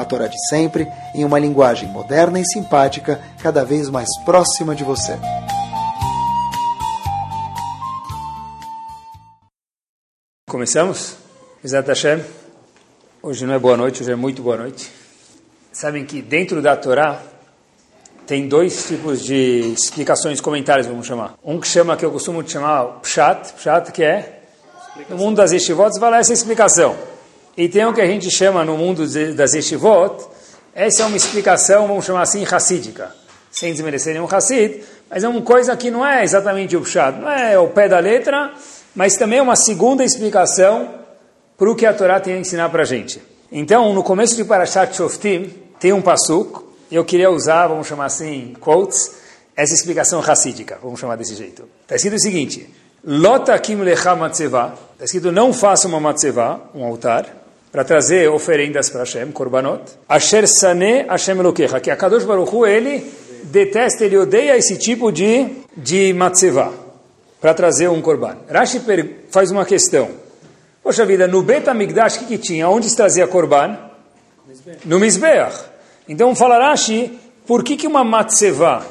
a Torá de sempre, em uma linguagem moderna e simpática, cada vez mais próxima de você. Começamos? Exato Hashem. Hoje não é boa noite, hoje é muito boa noite. Sabem que dentro da Torá tem dois tipos de explicações, comentários, vamos chamar. Um que chama, que eu costumo chamar Pshat, Pshat que é, no mundo das Yeshivot, vai lá essa explicação. E tem o que a gente chama no mundo das Yeshivot, essa é uma explicação, vamos chamar assim, racídica. Sem desmerecer nenhum Hassid, mas é uma coisa que não é exatamente o Pshat, não é o pé da letra, mas também é uma segunda explicação para o que a Torá tem a ensinar para a gente. Então, no começo de Parashat Shoftim, tem um pasuk, eu queria usar, vamos chamar assim, quotes, essa explicação racídica, vamos chamar desse jeito. Está escrito o seguinte, Lota kim lecha matzeva, está escrito, não faça uma matzeva, um altar, para trazer oferendas para Hashem, korbanot, asher sane Hashem elokecha, que a Kadosh Baruch Hu, ele detesta, ele odeia esse tipo de, de matzeva para trazer um korban. Rashi faz uma questão. Poxa vida, no Bet HaMikdash, o que, que tinha? Onde se trazia korban? No Mizbeach. Então fala Rashi, por que, que uma matzevah?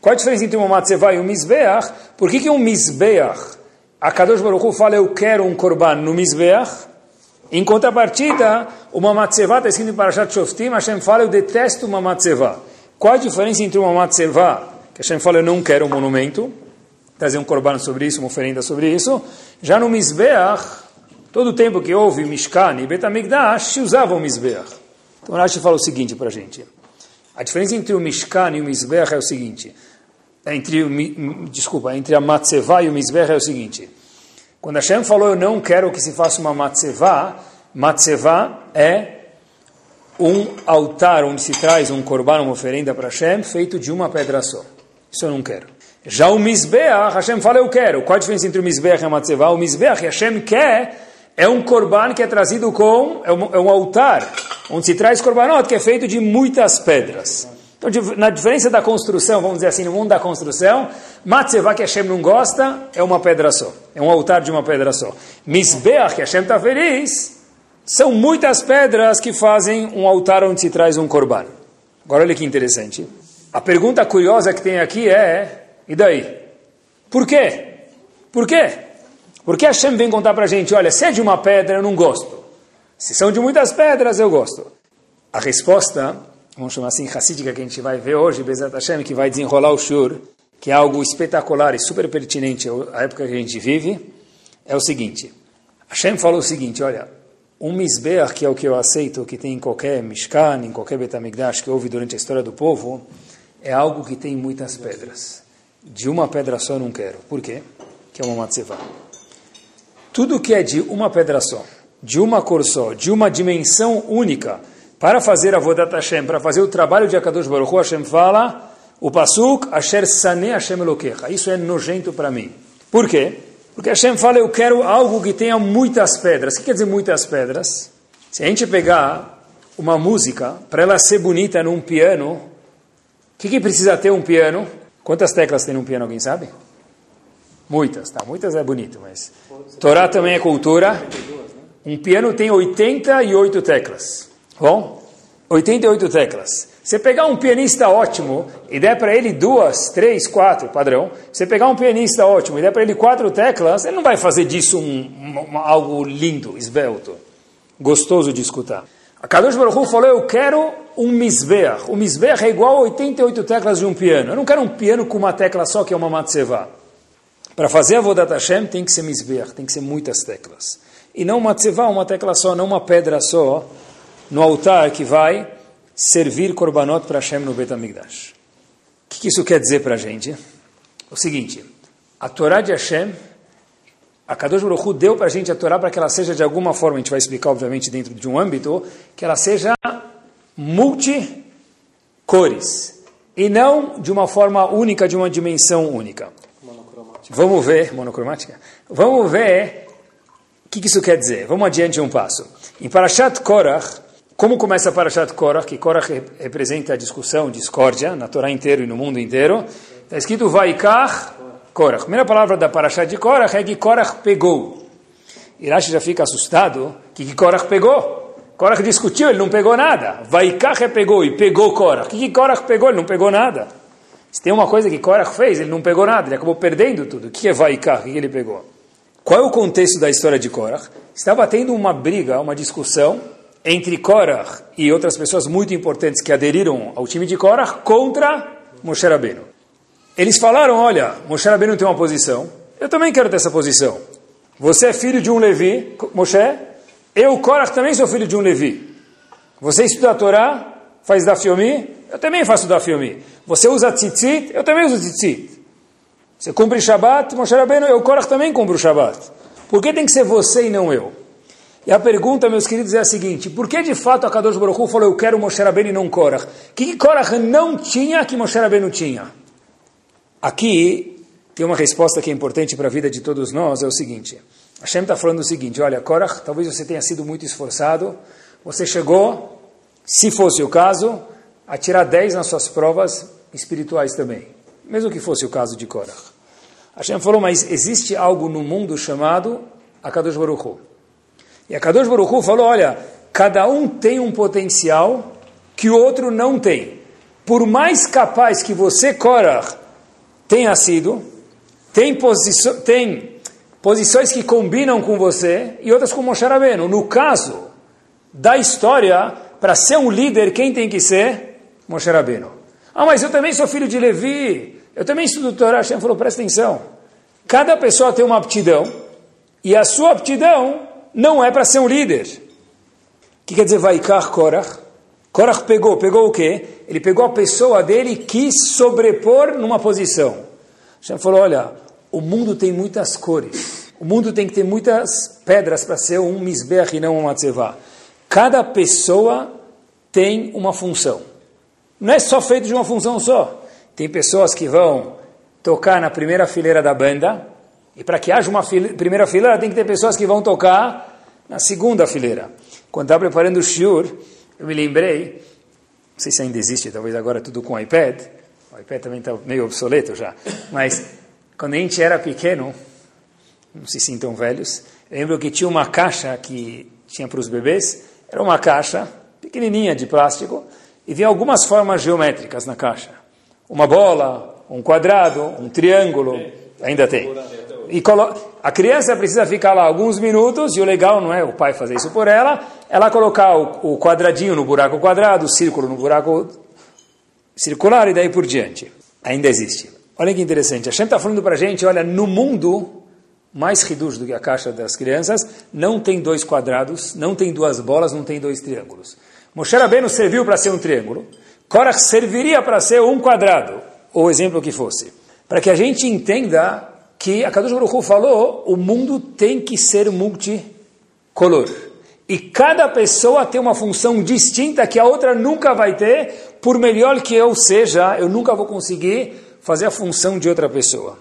Qual a diferença entre uma matzevah e um Mizbeach? Por que, que um Mizbeach? A Kadosh Baruch Hu fala, eu quero um korban no Mizbeach. Em contrapartida, uma matzevah está escrito em Parashat Shoftim, Hashem fala, eu detesto uma matzevah. Qual a diferença entre uma matzevah, que Hashem fala, eu não quero um monumento, trazer um korban sobre isso, uma oferenda sobre isso. Já no Mizbeach, todo o tempo que houve Mishkan e Betamigdash, se usava o Mizbeach. Então Rashi fala o seguinte para a gente. A diferença entre o Mishkan e o Mizbeach é o seguinte. Entre, desculpa, entre a Matzevah e o Mizbeach é o seguinte. Quando Hashem falou, eu não quero que se faça uma Matzevah, Matzevah é um altar onde se traz um korban, uma oferenda para Hashem, feito de uma pedra só. Isso eu não quero. Já o Mizbeach, Hashem fala, eu quero. Qual a diferença entre o Mizbeach e a Matzevah? O Mizbeach, Hashem quer, é um korban que é trazido com, é um, é um altar, onde se traz korbanot, que é feito de muitas pedras. Então, na diferença da construção, vamos dizer assim, no mundo da construção, Matzevah, que Hashem não gosta, é uma pedra só. É um altar de uma pedra só. Mizbeach, que Hashem está feliz, são muitas pedras que fazem um altar onde se traz um korban. Agora, olha que interessante. A pergunta curiosa que tem aqui é, e daí? Por quê? Por quê? Porque Hashem vem contar para a gente, olha, se é de uma pedra, eu não gosto. Se são de muitas pedras, eu gosto. A resposta, vamos chamar assim, racídica, que a gente vai ver hoje, Bezat Hashem, que vai desenrolar o shur, que é algo espetacular e super pertinente à época que a gente vive, é o seguinte. Hashem falou o seguinte, olha, um misbeach, que é o que eu aceito, que tem em qualquer Mishkan, em qualquer Betamigdash que houve durante a história do povo, é algo que tem muitas pedras. De uma pedra só não quero. Por quê? Que é uma matzevah. Tudo que é de uma pedra só, de uma cor só, de uma dimensão única, para fazer a Vodat Hashem, para fazer o trabalho de Akadosh Baruch Hashem fala, o Pasuk, Asher Sane Hashem Elokecha. Isso é nojento para mim. Por quê? Porque Hashem fala, eu quero algo que tenha muitas pedras. O que quer dizer muitas pedras? Se a gente pegar uma música, para ela ser bonita num piano, o que, que precisa ter um piano? Quantas teclas tem num piano, alguém sabe? Muitas, tá? Muitas é bonito, mas... Torá também é cultura. Um piano tem 88 teclas. Bom? 88 teclas. Você pegar um pianista ótimo e der para ele duas, três, quatro, padrão. Você pegar um pianista ótimo e der para ele quatro teclas, ele não vai fazer disso um, um, algo lindo, esbelto, gostoso de escutar. A Kadosh Baruch Hu falou, eu quero um misbeach. O misbeach é igual a 88 teclas de um piano. Eu não quero um piano com uma tecla só, que é uma matzevah. Para fazer a Vodat Hashem tem que ser misbeach, tem que ser muitas teclas. E não uma matzevah, uma tecla só, não uma pedra só, no altar que vai servir korbanot para Hashem no Bet HaMikdash. O que, que isso quer dizer para a gente? O seguinte, a Torá de Hashem, a Kadosh Baruch Hu deu para a gente a Torá para que ela seja de alguma forma, a gente vai explicar obviamente dentro de um âmbito, que ela seja multicores, e não de uma forma única, de uma dimensão única. Vamos ver, monocromática? Vamos ver o que isso quer dizer. Vamos adiante um passo. Em Parashat Korach, como começa Parashat Korach? Que Korach representa a discussão, discórdia, na Torá inteira e no mundo inteiro. Está escrito Vaikach Korach. A primeira palavra da Parashat de Korach é que Korach pegou. Irashi já fica assustado que, que Korach pegou. Korach discutiu, ele não pegou nada. Vaikach pegou e pegou Korach. O que, que Korach pegou? Ele não pegou nada. Se tem uma coisa que Korach fez, ele não pegou nada, ele acabou perdendo tudo. O que é Vaikach? O que ele pegou? Qual é o contexto da história de Korach? Estava tendo uma briga, uma discussão entre Korach e outras pessoas muito importantes que aderiram ao time de Korach contra Moshe Rabbeinu. Eles falaram, olha, Moshe Rabbeinu tem uma posição, eu também quero ter essa posição. Você é filho de um Levi, Moshe, eu, Korach, também sou filho de um Levi. Você estuda a Torá, faz da Fiomi, eu também faço da Fiomi. Você usa tzitzit, eu também uso tzitzit. Você cumpre Shabbat, Moshe Rabbeinu, eu, Korach, também cumpro Shabbat. Por que tem que ser você e não eu? E a pergunta, meus queridos, é a seguinte: por que de fato a Kadosh Baruch Hu falou eu quero Moshe Rabbeinu e não Korach? O que Korach não tinha que Moshe Rabbeinu tinha? Aqui tem uma resposta que é importante para a vida de todos nós, é o seguinte. Hashem está falando o seguinte, olha, Korach, talvez você tenha sido muito esforçado, você chegou, se fosse o caso, a tirar 10 nas suas provas espirituais também, mesmo que fosse o caso de Korach. Hashem falou, mas existe algo no mundo chamado Akadosh Baruch Hu. E a Kadosh Baruch Hu falou, olha, cada um tem um potencial que o outro não tem. Por mais capaz que você, Korah, tenha sido, tem, tem posições que combinam com você e outras com Moshe Rabbeinu. No caso da história, para ser um líder, quem tem que ser? Moshe Rabbeinu. Ah, mas eu também sou filho de Levi, eu também estudo Torá. Hashem falou, presta atenção. Cada pessoa tem uma aptidão e a sua aptidão não é para ser um líder. O que quer dizer Vaikar Korach? Korach pegou, pegou o quê? Ele pegou a pessoa dele e quis sobrepor numa posição. Já falou, olha, o mundo tem muitas cores. O mundo tem que ter muitas pedras para ser um misbech e não um matzevá. Cada pessoa tem uma função. Não é só feito de uma função só. Tem pessoas que vão tocar na primeira fileira da banda, e para que haja uma file, primeira fileira, tem que ter pessoas que vão tocar na segunda fileira. Quando estava preparando o shiur, eu me lembrei, não sei se ainda existe, talvez agora tudo com iPad, o iPad também está meio obsoleto já, mas quando a gente era pequeno, não se sintam velhos, eu lembro que tinha uma caixa que tinha para os bebês, era uma caixa pequenininha de plástico, e vinha algumas formas geométricas na caixa. Uma bola, um quadrado, um triângulo, ainda tem e a criança precisa ficar lá alguns minutos, e o legal não é o pai fazer isso por ela, ela colocar o, o quadradinho no buraco quadrado, o círculo no buraco circular e daí por diante. Ainda existe. Olha que interessante, a Shem está falando para a gente, olha, no mundo, mais reduz do que a caixa das crianças, não tem dois quadrados, não tem duas bolas, não tem dois triângulos. Moshe Rabbeinu serviu para ser um triângulo, Korach serviria para ser um quadrado, ou exemplo que fosse. Para que a gente entenda que a Kadosh Baruch Hu falou, o mundo tem que ser multicolor. E cada pessoa tem uma função distinta que a outra nunca vai ter, por melhor que eu seja, eu nunca vou conseguir fazer a função de outra pessoa.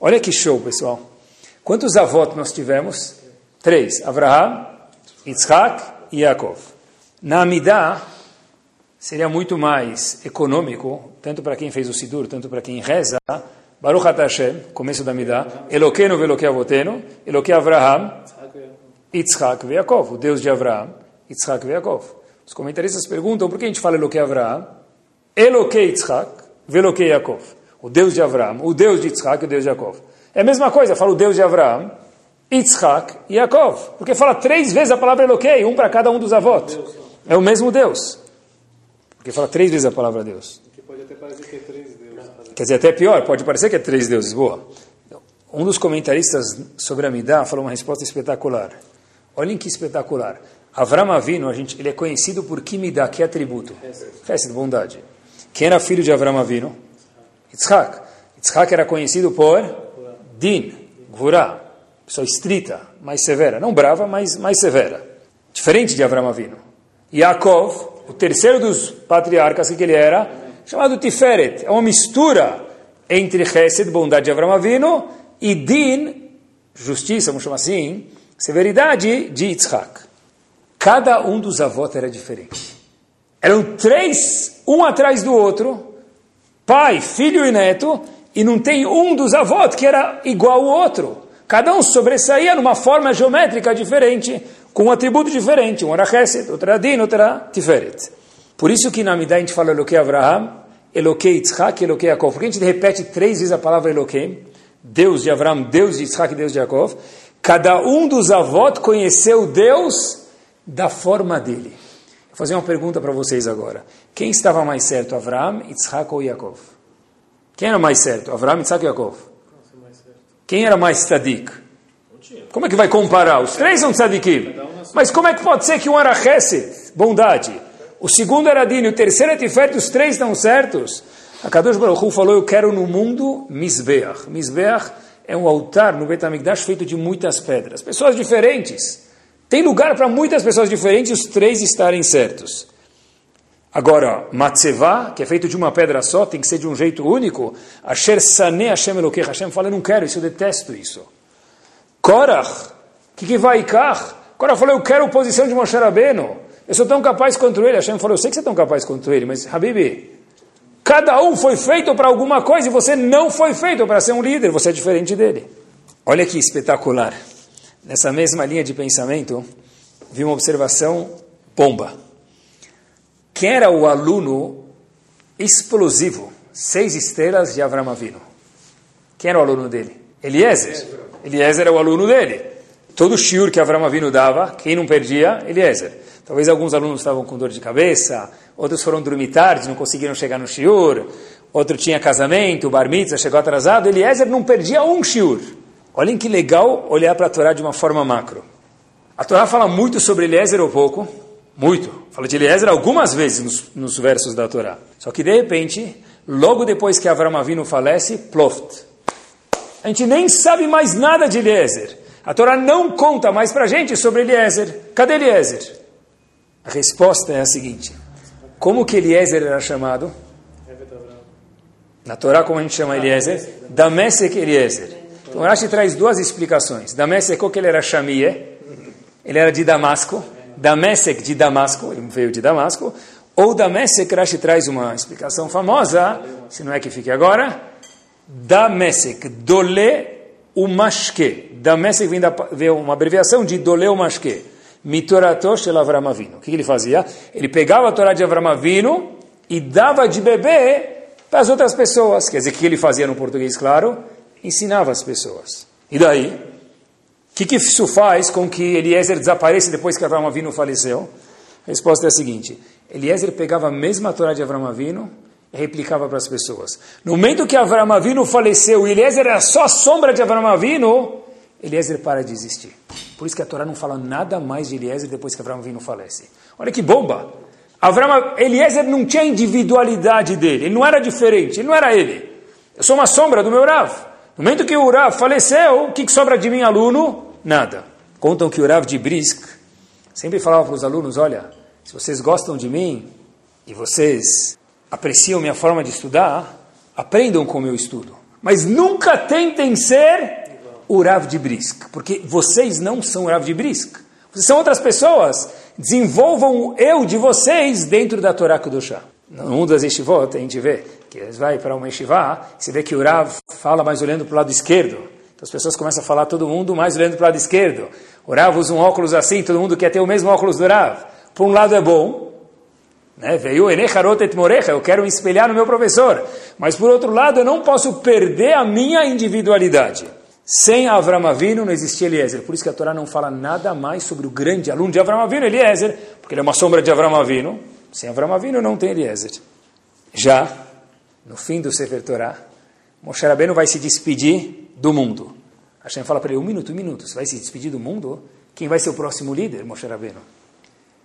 Olha que show, pessoal. Quantos avós nós tivemos? Três. Abraham, Yitzhak e Yaakov. Na Amidah, seria muito mais econômico, tanto para quem fez o Sidur, tanto para quem reza, Baruch Hashem, começo da Midah, Eloqueno veloque avoteno, Eloque Avraham, Yitzhak ve Yaakov, o Deus de Avraham, Yitzhak ve Yaakov. Os comentaristas perguntam por que a gente fala Eloque Avraham, Eloque Yitzhak, veloque Yaakov, o Deus de Avraham, o Deus de Yitzhak e o Deus de Yaakov. É a mesma coisa, fala o Deus de Avraham, Yitzhak e Yaakov, porque fala três vezes a palavra Eloquei, um para cada um dos avós. É o mesmo Deus. Porque fala três vezes a palavra Deus. Porque pode até parecer que é três Quer dizer, até pior, pode parecer que é três deuses. Boa. Um dos comentaristas sobre a Midah falou uma resposta espetacular. Olhem que espetacular. Avram Avinu, a gente, ele é conhecido por que Midah, que atributo? Festa de bondade. Quem era filho de Avram Avinu? Yitzhak. Yitzhak era conhecido por Din, Gvurah, pessoa estrita, mais severa. Não brava, mas mais severa. Diferente de Avram Avinu. Yaakov, o terceiro dos patriarcas, que ele era? Chamado Tiferet. É uma mistura entre Chesed, bondade de Avram Avinu, e Din, justiça, vamos chamar assim, severidade de Yitzhak. Cada um dos avós era diferente. Eram três, um atrás do outro, pai, filho e neto, e não tem um dos avós que era igual ao outro. Cada um sobressaía numa forma geométrica diferente, com um atributo diferente. Um era Chesed, outro era Din, outro era Tiferet. Por isso que na Midah a gente fala Eloquei Abraham, Eloquei Yitzhak, Eloquei Yaakov. Porque a gente repete três vezes a palavra Eloquei, Deus de Abraham, Deus de Yitzhak Deus de Yaakov. Cada um dos avós conheceu Deus da forma dele. Vou fazer uma pergunta para vocês agora. Quem estava mais certo, Abraham, Yitzhak ou Yaakov? Quem era mais certo, Abraham, Yitzhak ou Yaakov? Quem era mais tzadik? Como é que vai comparar? Os três são tzadikim. Mas como é que pode ser que um era bondade, o segundo era Dino, o terceiro é Tiferet, os três estão certos? A Kadosh Baruch falou, eu quero no mundo Mizbeach. Mizbeach é um altar no Bet HaMikdash feito de muitas pedras. Pessoas diferentes. Tem lugar para muitas pessoas diferentes os três estarem certos. Agora, Matzevá, que é feito de uma pedra só, tem que ser de um jeito único. Asher Sane Hashem Elokeh. Hashem fala, eu não quero isso, eu detesto isso. Korach, que, que vai? Korach falou, eu quero a posição de Moshe Rabbeinu. Eu sou tão capaz quanto ele. Hashem falou, eu sei que você é tão capaz quanto ele, mas, Habibi, cada um foi feito para alguma coisa e você não foi feito para ser um líder, você é diferente dele. Olha que espetacular. Nessa mesma linha de pensamento, vi uma observação bomba. Quem era o aluno explosivo, seis estrelas de Avram Avinu? Quem era o aluno dele? Eliezer. Eliezer era o aluno dele. Todo o shiur que Avram Avinu dava, quem não perdia? Eliezer. Talvez alguns alunos estavam com dor de cabeça, outros foram dormir tarde, não conseguiram chegar no shiur, outro tinha casamento, bar mitzvah chegou atrasado. Eliezer não perdia um shiur. Olhem que legal olhar para a Torá de uma forma macro. A Torá fala muito sobre Eliezer ou pouco? Muito. Fala de Eliezer algumas vezes nos, nos versos da Torá. Só que de repente, logo depois que Avram Avinu falece, ploft. A gente nem sabe mais nada de Eliezer. A Torá não conta mais para a gente sobre Eliezer. Cadê Eliezer? A resposta é a seguinte: como que Eliezer era chamado? Na Torá, como a gente chama Eliezer? Damesek Eliezer. Então Rashi traz duas explicações. Damesek, que ele era Shamie, ele era de Damasco. Damesek de Damasco, ele veio de Damasco. Ou Damesek, Rashi traz uma explicação famosa, se não é que fique agora. Damesek, Dole Umashke. Damesek vem, da, vem uma abreviação de Dole Umashke. Mitorato shel. O que ele fazia? Ele pegava a Torá de Avram Avinu e dava de beber para as outras pessoas. Quer dizer, o que ele fazia no português, claro? Ensinava as pessoas. E daí? O que, que isso faz com que Eliezer desapareça depois que Avram Avinu faleceu? A resposta é a seguinte. Eliezer pegava a mesma Torá de Avram Avinu e replicava para as pessoas. No momento que Avram Avinu faleceu e Eliezer era só sombra de Avram Avinu, Eliezer para de existir. Por isso que a Torá não fala nada mais de Eliezer depois que Avram Avinu falece. Olha que bomba! Avram, Eliezer não tinha individualidade dele, ele não era diferente, ele não era ele. Eu sou uma sombra do meu Rav. No momento que o Rav faleceu, o que, sobra de mim, aluno? Nada. Contam que o Rav de Brisk sempre falava para os alunos, olha, se vocês gostam de mim e vocês apreciam minha forma de estudar, aprendam como eu estudo. Mas nunca tentem ser o Rav de Brisk, porque vocês não são o Rav de Brisk. Vocês são outras pessoas. Desenvolvam o eu de vocês dentro da Torá Kudoshá. No mundo das yeshivot, a gente vê que eles vai para uma yeshivá, você vê que o Rav fala mais olhando para o lado esquerdo. Então as pessoas começam a falar todo mundo mais olhando para o lado esquerdo. O Rav usa um óculos assim, todo mundo quer ter o mesmo óculos do Rav. Por um lado é bom, né? Veio Enecharot et Morecha, eu quero me espelhar no meu professor. Mas por outro lado, eu não posso perder a minha individualidade. Sem Avram Avinu não existia Eliezer. Por isso que a Torá não fala nada mais sobre o grande aluno de Avram Avinu, Eliezer, porque ele é uma sombra de Avram Avinu. Sem Avram Avinu não tem Eliezer. Já, no fim do Sefer Torá, Moshe Rabbeinu vai se despedir do mundo. Hashem fala para ele, um minuto, um minuto, você vai se despedir do mundo? Quem vai ser o próximo líder, Moshe Rabbeinu?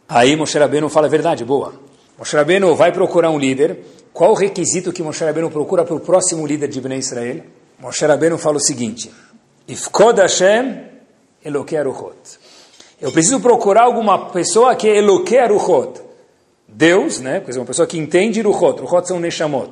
Aí Moshe Rabbeinu fala a verdade, boa. Moshe Rabbeinu vai procurar um líder. Qual o requisito que Moshe Rabbeinu procura para o próximo líder de Bnei Israel? Moshe Rabbeinu fala o seguinte, Ifkod Hashem Aruchot. Eu preciso procurar alguma pessoa que é Elokei Aruchot. Deus, né? Porque uma pessoa que entende Ruchot. Ruchot são Neshamot.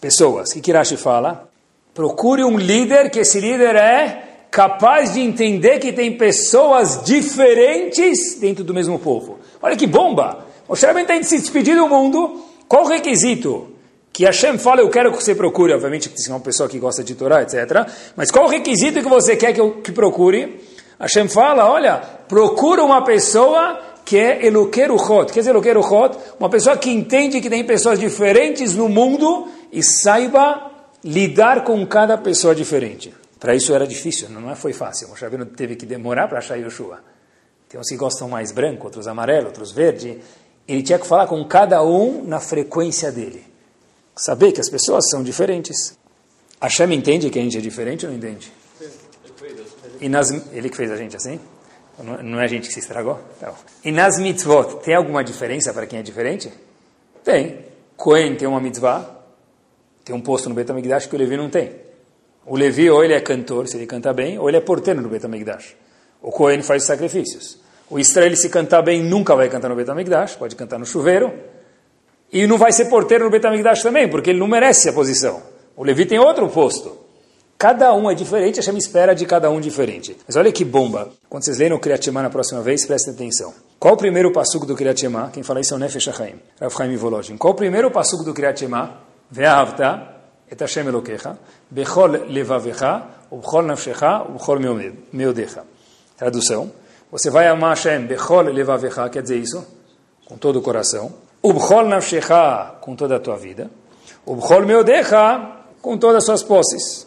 Pessoas. O que Kirashi fala? Procure um líder, que esse líder é capaz de entender que tem pessoas diferentes dentro do mesmo povo. Olha que bomba! O Shabbat tem se despedir do mundo. Qual o requisito? Que Hashem fala, eu quero que você procure, obviamente, se é uma pessoa que gosta de Torá, etc. Mas qual o requisito que você quer que eu que procure? Hashem fala, olha, procura uma pessoa que é Eloqueruchot. Quer dizer Eloqueruchot? Uma pessoa que entende que tem pessoas diferentes no mundo e saiba lidar com cada pessoa diferente. Para isso era difícil, não foi fácil. Moshe Rabbeinu teve que demorar para achar Yoshua. Tem uns que gostam mais branco, outros amarelo, outros verde. Ele tinha que falar com cada um na frequência dele. Saber que as pessoas são diferentes. Hashem entende que a gente é diferente ou não entende? E nas, ele que fez a gente assim? Não é a gente que se estragou? Então. E nas mitzvot, tem alguma diferença para quem é diferente? Tem. Cohen tem uma mitzvah, tem um posto no Betamigdash que o Levi não tem. O Levi, ou ele é cantor, se ele canta bem, ou ele é porteiro no Betamigdash. O Cohen faz sacrifícios. O Israel, se cantar bem, nunca vai cantar no Betamigdash, pode cantar no chuveiro. E não vai ser porteiro no Betamigdash também, porque ele não merece a posição. O Levi tem outro posto. Cada um é diferente, a Hashem espera de cada um diferente. Mas olha que bomba. Quando vocês lerem o Kriyat na próxima vez, prestem atenção. Qual o primeiro passugo do Kriyat Shema? Quem fala isso é o Nefesh HaChaim, Rav Chaim Volozhin. Qual o primeiro passugo do Kriyat Shema? Ve'ahavta et Hashem Elokecha, bechol levavecha, ubchol nafshecha, ubchol meodecha. Tradução. Você vai amar Hashem, bechol levavecha, quer dizer isso? Com todo o coração. Ubchol nafshecha, com toda a tua vida. Ubchol meodecha, com todas as suas posses.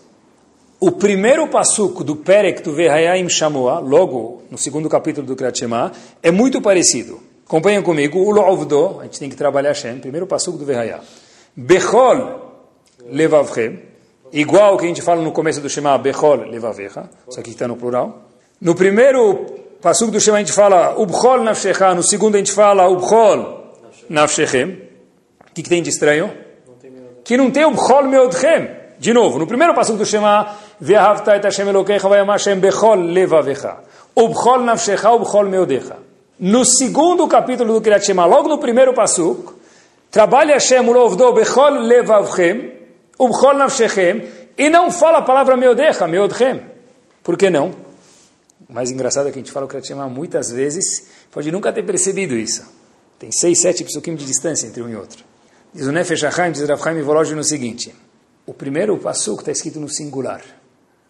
O primeiro passuco do Perek do Vehayim Shamoa, logo no segundo capítulo do Kriyat Shema, é muito parecido. Acompanhem comigo, o Lo'ovdo, a gente tem que trabalhar Hashem, primeiro passuco do Vehayah. Bechol levavchem, igual que a gente fala no começo do Shema, Bechol levavecha, isso aqui está no plural. No primeiro passuco do Shema a gente fala Ubchol nafshecha, no segundo a gente fala Ubchol nafshechem. O que, que tem de estranho? Que não tem Ubchol meodchem. De novo, no primeiro passo do Shema, Ve'ahavta et Hashem Elokecha vayamar Hashem bechol levavecha. Ubchol nafshecha, ubchol meodecha. No segundo capítulo do Kriyat Shema, logo no primeiro passo, trabalha Hashem ulovdo bechol levavchem, ubchol nafshechem, e não fala a palavra meodecha, meodchem. Por que não? O mais engraçado é que a gente fala o Kriyat Shema muitas vezes, pode nunca ter percebido isso. Tem seis, sete psukim de distância entre um e outro. Diz o Nefesh HaChaim, diz Rav Chaim Volozhi no seguinte... O primeiro passuco está escrito no singular.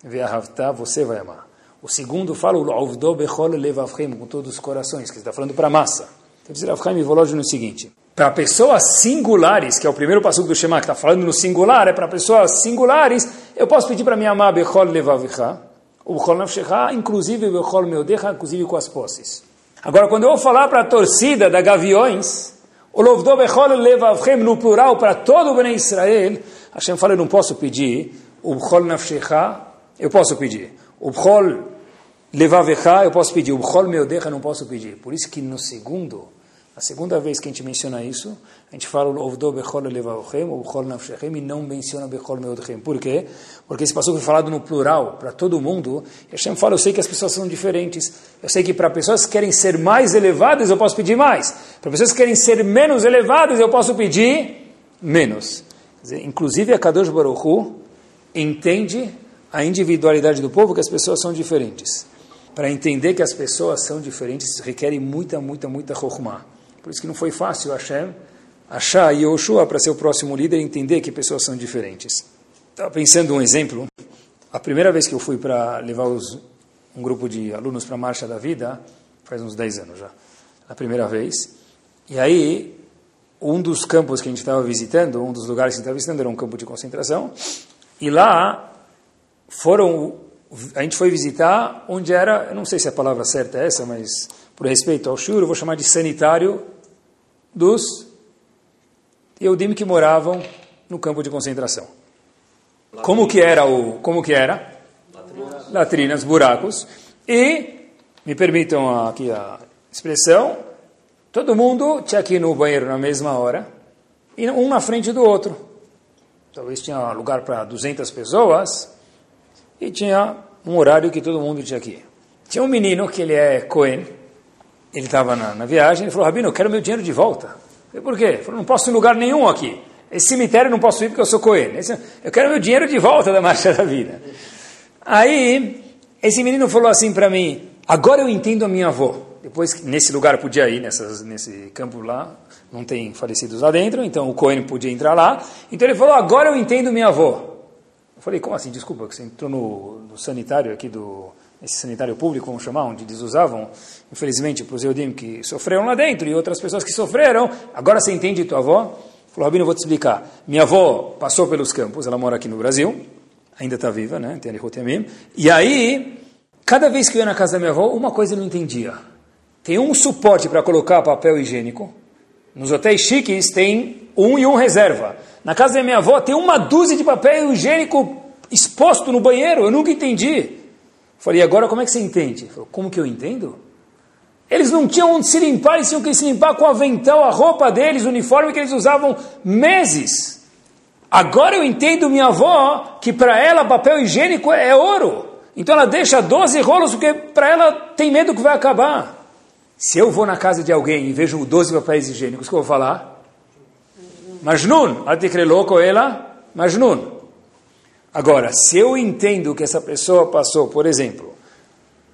Ve'ahavta, você vai amar. O segundo fala o bechol levavchem, com todos os corações, que está falando para a massa. Então, diz Rav Chaim Volozhi no seguinte. Para pessoas singulares, que é o primeiro passuco do Shema, que está falando no singular, é para pessoas singulares, eu posso pedir para minha amar bechol levavcha, o bechol nafshecha, inclusive bechol meodecha, inclusive com as posses. Agora, quando eu vou falar para a torcida da Gaviões, o Lovdo bechol levavchem, no plural, para todo o Bnei Israel, Hashem fala, eu não posso pedir, o bchol nafshecha, eu posso pedir. O bchol levavecha, eu posso pedir. O bchol meodecha, não posso pedir. Por isso que no segundo, a segunda vez que a gente menciona isso, a gente fala ovdo bechol levavchem, o bchol nafshechem, e não menciona bechol meodechem. Por quê? Porque esse passo foi falado no plural, para todo mundo. E Hashem fala, eu sei que as pessoas são diferentes. Eu sei que para pessoas que querem ser mais elevadas, eu posso pedir mais. Para pessoas que querem ser menos elevadas, eu posso pedir menos. Dizer, inclusive a Kadosh Baruch Hu entende a individualidade do povo, que as pessoas são diferentes. Para entender que as pessoas são diferentes, requer muita, muita, muita chokhmah. Por isso que não foi fácil Hashem achar Yoshua para ser o próximo líder e entender que pessoas são diferentes. Estava pensando um exemplo. A primeira vez que eu fui para levar os, um grupo de alunos para a Marcha da Vida, faz uns 10 anos já, a primeira vez. E aí um dos campos que a gente estava visitando, um dos lugares que a gente estava visitando era um campo de concentração, e lá foram, a gente foi visitar onde era, eu não sei se a palavra certa é essa, mas por respeito ao shur, eu vou chamar de sanitário dos Eudim que moravam no campo de concentração. Como que era o, como que era? Latrinas, Latrinas buracos. E, me permitam aqui a expressão, Todo mundo tinha ir no banheiro na mesma hora, e um na frente do outro. Talvez tinha lugar para 200 pessoas, e tinha um horário que todo mundo tinha ir. Tinha um menino que ele é Cohen, ele estava na, na, viagem, ele falou, Rabino, eu quero meu dinheiro de volta. Falei, por quê? Ele falou, não posso ir em lugar nenhum aqui. Esse cemitério eu não posso ir porque eu sou Cohen. Eu quero meu dinheiro de volta da marcha da vida. Aí, esse menino falou assim para mim, agora eu entendo a minha avó. Depois, nesse lugar eu podia ir, nessas, nesse campo lá, não tem falecidos lá dentro, então o Cohen podia entrar lá. Então ele falou, agora eu entendo minha avó. Eu falei, como assim? Desculpa, que você entrou no, no sanitário aqui do, esse sanitário público, vamos chamar, onde eles usavam, infelizmente, para os Eudim que sofreram lá dentro e outras pessoas que sofreram, agora você entende tua avó? Falou, Rabino, eu vou te explicar. Minha avó passou pelos campos, ela mora aqui no Brasil, ainda está viva, né? Tem E aí, cada vez que eu ia na casa da minha avó, uma coisa eu não entendia. Tem um suporte para colocar papel higiênico. Nos hotéis chiques tem um e um reserva. Na casa da minha avó tem uma dúzia de papel higiênico exposto no banheiro. Eu nunca entendi. Falei, agora como é que você entende? Falei, como que eu entendo? Eles não tinham onde se limpar, eles tinham que se limpar com o avental, a roupa deles, o uniforme que eles usavam meses. Agora eu entendo minha avó que para ela papel higiênico é ouro. Então ela deixa 12 rolos porque para ela tem medo que vai acabar. Se eu vou na casa de alguém e vejo 12 papéis higiênicos, o que eu vou falar? Majnun, louco ela, Majnun. Agora, se eu entendo que essa pessoa passou, por exemplo,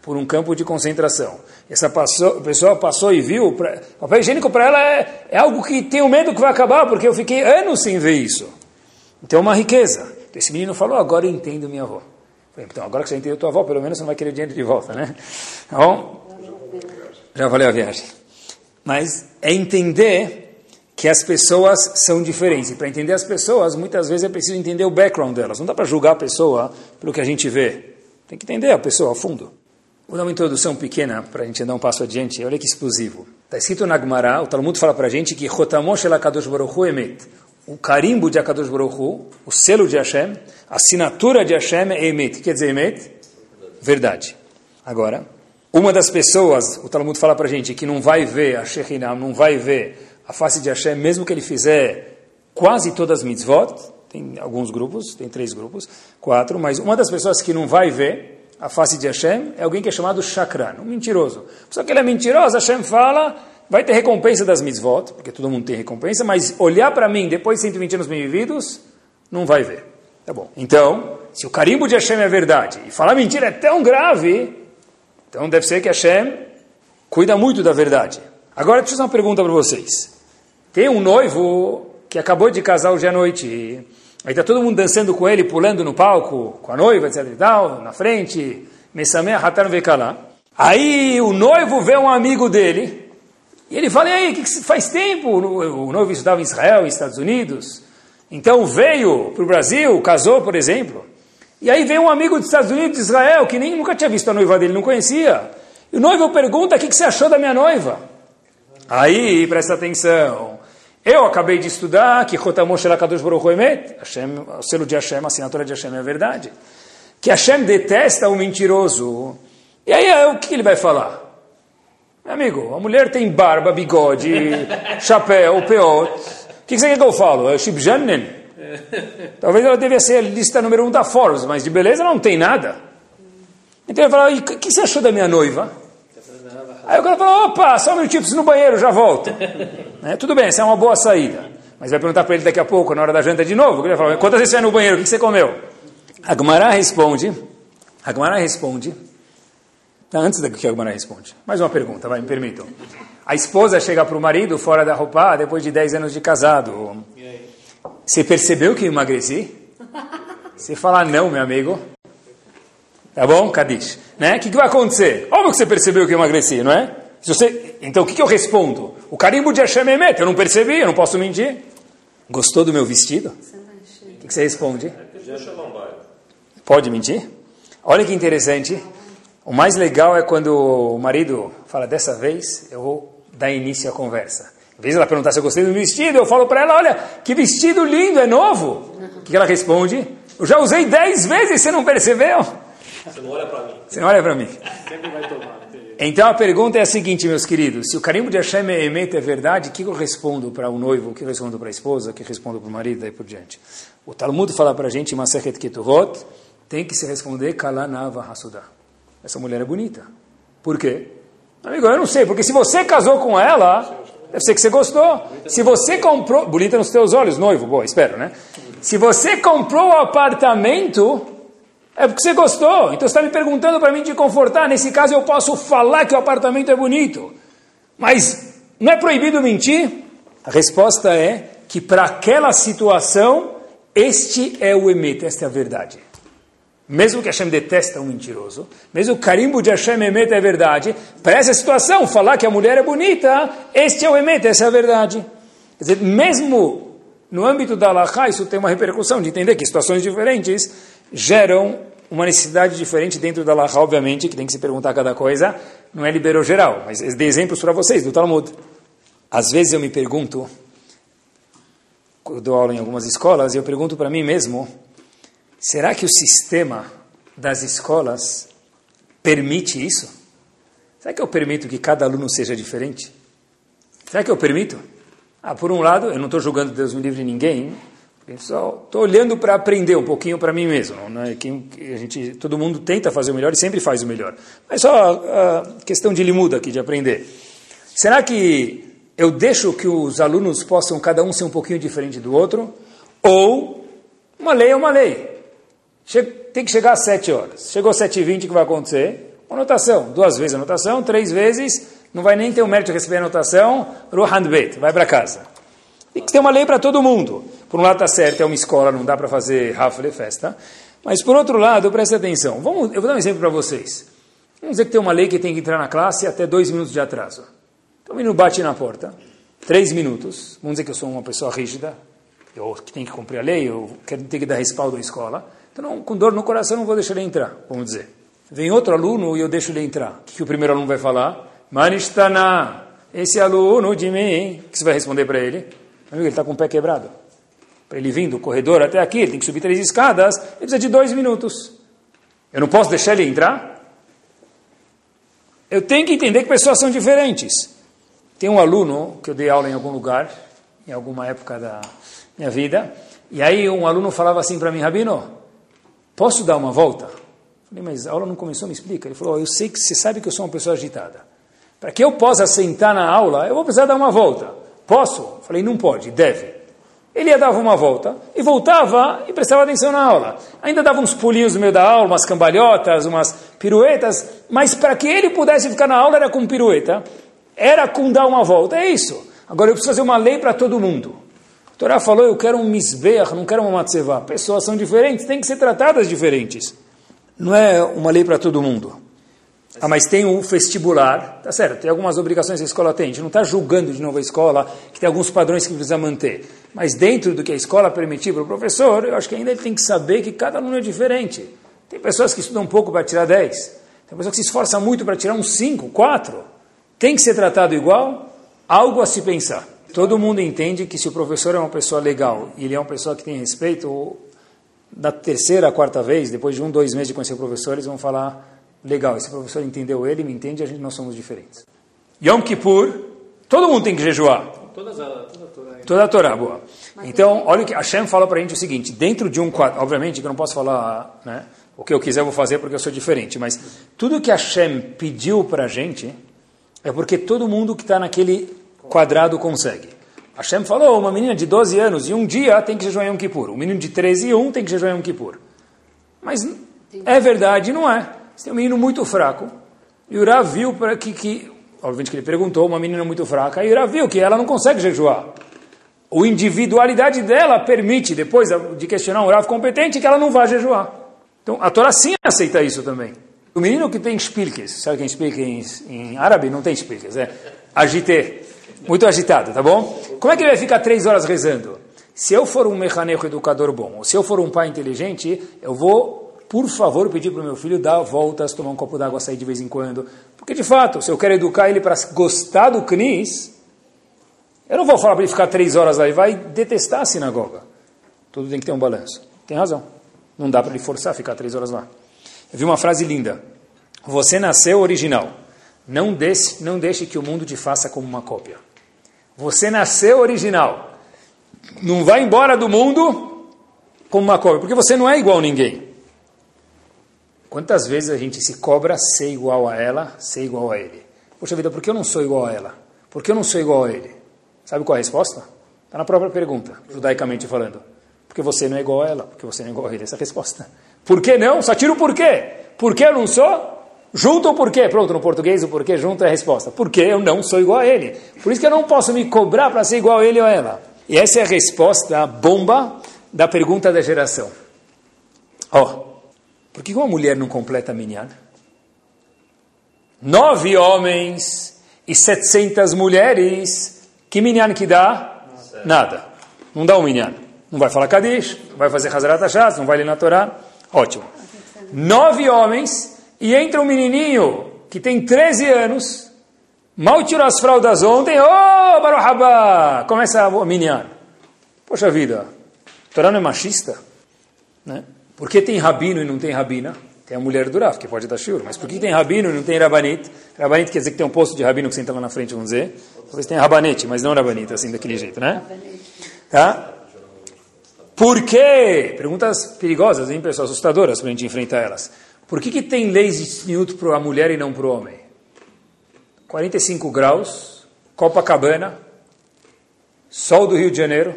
por um campo de concentração, essa pessoa passou e viu, pra, papel higiênico para ela é, é, algo que tenho medo que vai acabar, porque eu fiquei anos sem ver isso. Então é uma riqueza. Então, esse menino falou, agora eu entendo minha avó. Então, agora que você entendeu tua avó, pelo menos você não vai querer dinheiro de volta, né? Tá bom? Já valeu a viagem. Mas é entender que as pessoas são diferentes. E para entender as pessoas, muitas vezes é preciso entender o background delas. Não dá para julgar a pessoa pelo que a gente vê. Tem que entender a pessoa a fundo. Vou dar uma introdução pequena para a gente dar um passo adiante. Olha que explosivo. Está escrito na Gemara, o Talmud fala para a gente que Chotamosh Kadosh Baruch Emet. O carimbo de Akadosh Baruch Hu, o selo de Hashem, a assinatura de Hashem é Emet. Quer dizer Emet? Verdade. Agora, uma das pessoas, o Talmud fala para a gente, que não vai ver a Shekhinah, não vai ver a face de Hashem, mesmo que ele fizer quase todas as mitzvot, tem alguns grupos, tem três grupos, quatro, mas uma das pessoas que não vai ver a face de Hashem é alguém que é chamado Shakran, um mentiroso. Só que ele é mentiroso, Hashem fala, vai ter recompensa das mitzvot, porque todo mundo tem recompensa, mas olhar para mim depois de 120 anos bem vividos, não vai ver. Tá bom. Então, se o carimbo de Hashem é verdade e falar mentira é tão grave, então deve ser que Hashem cuida muito da verdade. Agora, deixa eu fazer uma pergunta para vocês. Tem um noivo que acabou de casar hoje à noite. Aí está todo mundo dançando com ele, pulando no palco, com a noiva, etc e tal, na frente. Aí o noivo vê um amigo dele. E ele fala, e aí, que, que faz tempo? O noivo estudava em Israel, Estados Unidos. Então veio para o Brasil, casou, por exemplo. E aí vem um amigo dos Estados Unidos, de Israel, que nem nunca tinha visto a noiva dele, não conhecia. E o noivo pergunta, o que, que você achou da minha noiva? Aí, presta atenção. Eu acabei de estudar que Chotamosh Elakadosh Baruch Emet, Hashem, o selo de Hashem, a assinatura de Hashem é a verdade. Que Hashem detesta o mentiroso. E aí, o que ele vai falar? Meu amigo, a mulher tem barba, bigode, chapéu, peot. O que você quer que eu falo? É Shibjanen? Talvez ela devia ser a lista número um da Forbes, mas de beleza não tem nada. Então ele fala, o que você achou da minha noiva? Aí o cara falou, opa, só um minutinho, preciso no banheiro, já volto. né? Tudo bem, essa é uma boa saída. Mas vai perguntar para ele daqui a pouco, na hora da janta de novo. Ele vai falar, quantas vezes você vai no banheiro, o que você comeu? A Gemara responde, a Gemara responde, tá, antes da que a Gemara responde, mais uma pergunta, vai, me permitam. A esposa chega para o marido fora da roupa depois de 10 anos de casado. Você percebeu que emagreci? Você fala não, meu amigo. Tá bom? Kadish. Né? O que, que vai acontecer? Óbvio que você percebeu que eu emagreci, não é? Se você... Então o que, que eu respondo? O carimbo de Hashem Emet, eu não percebi, eu não posso mentir. Gostou do meu vestido? O que, que você responde? Pode mentir? Olha que interessante. O mais legal é quando o marido fala, dessa vez eu vou dar início à conversa. Em vez de ela perguntar se eu gostei do vestido, eu falo para ela, olha, que vestido lindo, é novo. O que ela responde? Eu já usei dez vezes, você não percebeu? Você não olha para mim. Você não olha para mim. Sempre vai tomar. Então a pergunta é a seguinte, meus queridos: se o carimbo de Hashem é Emet é verdade, o que eu respondo para o noivo, o que eu respondo para a esposa, o que eu respondo para o marido, daí por diante? O Talmud fala para a gente, em Masechet Ketuvot, tem que se responder Kalanava Hasudah. Essa mulher é bonita. Por quê? Amigo, eu não sei, porque se você casou com ela, Deve ser que você gostou. Se você comprou, bonita nos teus olhos, noivo, boa, espero, né? Se você comprou o apartamento, é porque você gostou. Então você está me perguntando para mim te confortar. Nesse caso eu posso falar que o apartamento é bonito. Mas não é proibido mentir? A resposta é que para aquela situação, este é o emet, esta é a verdade. Mesmo que Hashem detesta um mentiroso, mesmo o carimbo de Hashem emet é verdade, para essa situação, falar que a mulher é bonita, este é o emet, essa é a verdade. Quer dizer, mesmo no âmbito da Allahá, isso tem uma repercussão de entender que situações diferentes geram uma necessidade diferente dentro da Allahá, obviamente, que tem que se perguntar cada coisa, não é liberou geral, mas dei exemplos para vocês do Talmud. Às vezes eu me pergunto, eu dou aula em algumas escolas, e eu pergunto para mim mesmo, será que o sistema das escolas permite isso? Será que eu permito que cada aluno seja diferente? Será que eu permito? Ah, por um lado, eu não estou julgando Deus me livre de ninguém, estou olhando para aprender um pouquinho para mim mesmo. Né? Quem, a gente, todo mundo tenta fazer o melhor e sempre faz o melhor. Mas só a questão de limuda aqui, de aprender. Será que eu deixo que os alunos possam cada um ser um pouquinho diferente do outro, ou uma lei é uma lei. tem que chegar às 7 horas. Chegou às 7 e 20 o que vai acontecer? Anotação. Duas vezes anotação, três vezes, não vai nem ter o mérito de receber a anotação, Rohandbet, vai para casa. Tem que ter uma lei para todo mundo. Por um lado está certo, é uma escola, não dá para fazer rafle, festa. Mas por outro lado, preste atenção. Vamos, eu vou dar um exemplo para vocês. Vamos dizer que tem uma lei que tem que entrar na classe até dois minutos de atraso. Então o menino bate na porta, três minutos, vamos dizer que eu sou uma pessoa rígida, eu que tenho que cumprir a lei, eu quero ter que dar respaldo à escola, então não, com dor no coração não vou deixar ele entrar, vamos dizer. Vem outro aluno e eu deixo ele entrar. O que, que o primeiro aluno vai falar? Manistana, esse aluno de mim, o que você vai responder para ele? Amigo, ele está com o pé quebrado. Para ele vir do corredor até aqui, ele tem que subir três escadas, ele precisa de dois minutos. Eu não posso deixar ele entrar? Eu tenho que entender que pessoas são diferentes. Tem um aluno que eu dei aula em algum lugar, em alguma época da minha vida, e aí um aluno falava assim para mim, Rabino, posso dar uma volta? Falei, mas a aula não começou, me explica. Ele falou, oh, eu sei que você sabe que eu sou uma pessoa agitada. Para que eu possa sentar na aula, eu vou precisar dar uma volta. Posso? Falei, não pode, deve. Ele ia dar uma volta e voltava e prestava atenção na aula. Ainda dava uns pulinhos no meio da aula, umas cambalhotas, umas piruetas, mas para que ele pudesse ficar na aula era com pirueta era com dar uma volta, é isso. Agora eu preciso fazer uma lei para todo mundo. A Torá falou, eu quero um misbeach, não quero uma matzevá. Pessoas são diferentes, têm que ser tratadas diferentes. Não é uma lei para todo mundo. Ah, mas tem o vestibular, tá certo, tem algumas obrigações que a escola tem. A gente não está julgando de novo a escola, que tem alguns padrões que precisa manter. Mas dentro do que a escola permitir para o professor, eu acho que ainda ele tem que saber que cada aluno é diferente. Tem pessoas que estudam um pouco para tirar 10. Tem pessoas que se esforçam muito para tirar uns 5, 4. Tem que ser tratado igual? Algo a se pensar. Todo mundo entende que se o professor é uma pessoa legal e ele é uma pessoa que tem respeito, da terceira, quarta vez, depois de um, dois meses de conhecer o professor, eles vão falar, legal, esse professor entendeu ele, me entende, a gente não somos diferentes. Yom Kippur, todo mundo tem que jejuar. Toda a, Torá. Toda a Torá, boa. Então, olha o que Hashem fala para a gente o seguinte, dentro de um quadro, obviamente que eu não posso falar né, o que eu quiser, eu vou fazer porque eu sou diferente, mas tudo que Hashem pediu para a gente, é porque todo mundo que está naquele quadrado consegue. Hashem falou, uma menina de 12 anos e um dia tem que jejuar Yom Kippur. Um menino de 13 e um tem que jejuar Yom Kippur. Mas é verdade, não é. Você tem um menino muito fraco. E o viu para que, que, obviamente que ele perguntou, uma menina muito fraca, e o viu que ela não consegue jejuar. A individualidade dela permite, depois de questionar um Rav competente, que ela não vá jejuar. Então, a Torá sim aceita isso também. O menino que tem spilkes, sabe quem explica em, em árabe? Não tem spilkes, é agité, muito agitado, tá bom? Como é que ele vai ficar três horas rezando? Se eu for um mecânico educador bom, ou se eu for um pai inteligente, eu vou, por favor, pedir para o meu filho dar voltas, tomar um copo d'água, sair de vez em quando. Porque, de fato, se eu quero educar ele para gostar do CNIS, eu não vou falar para ele ficar três horas lá, ele vai detestar a sinagoga. Tudo tem que ter um balanço. Tem razão. Não dá para ele forçar a ficar três horas lá. Eu vi uma frase linda. Você nasceu original. Não deixe, não deixe que o mundo te faça como uma cópia. Você nasceu original. Não vai embora do mundo como uma cópia, porque você não é igual a ninguém. Quantas vezes a gente se cobra ser igual a ela, ser igual a ele? Poxa vida, por que eu não sou igual a ela? Por que eu não sou igual a ele? Sabe qual é a resposta? Está na própria pergunta, judaicamente falando. Porque você não é igual a ela, porque você não é igual a ele. Essa é a resposta. Por que não? Só tira o porquê. Por que eu não sou? Junto ou porquê? Pronto, no português o porquê junto é a resposta. Porque eu não sou igual a ele. Por isso que eu não posso me cobrar para ser igual a ele ou a ela. E essa é a resposta bomba da pergunta da geração. Ó, oh, por que uma mulher não completa a minyan? Nove homens e setecentas mulheres, que minyan que dá? Nada. Não dá um minyan. Não vai falar Kadish, não vai fazer Hazarat Hashaz, não vai ler na Torá. Ótimo. Nove homens e entra um menininho que tem 13 anos, mal tirou as fraldas ontem, ô oh, Baruch Começa a minyan. Poxa vida, a Torá não é machista? Né? Por que tem rabino e não tem rabina? Tem a mulher do Raf, que pode dar shiur. Mas por que tem rabino e não tem rabanit? Rabanit quer dizer que tem um posto de rabino que senta lá na frente, vamos dizer. Talvez tenha rabanete, mas não rabanit, assim, daquele jeito, né? Tá? Por quê? Perguntas perigosas, hein, pessoal? Assustadoras para a gente enfrentar elas. Por que, que tem leis de tzniut para a mulher e não para o homem? 45 graus, Copacabana, sol do Rio de Janeiro,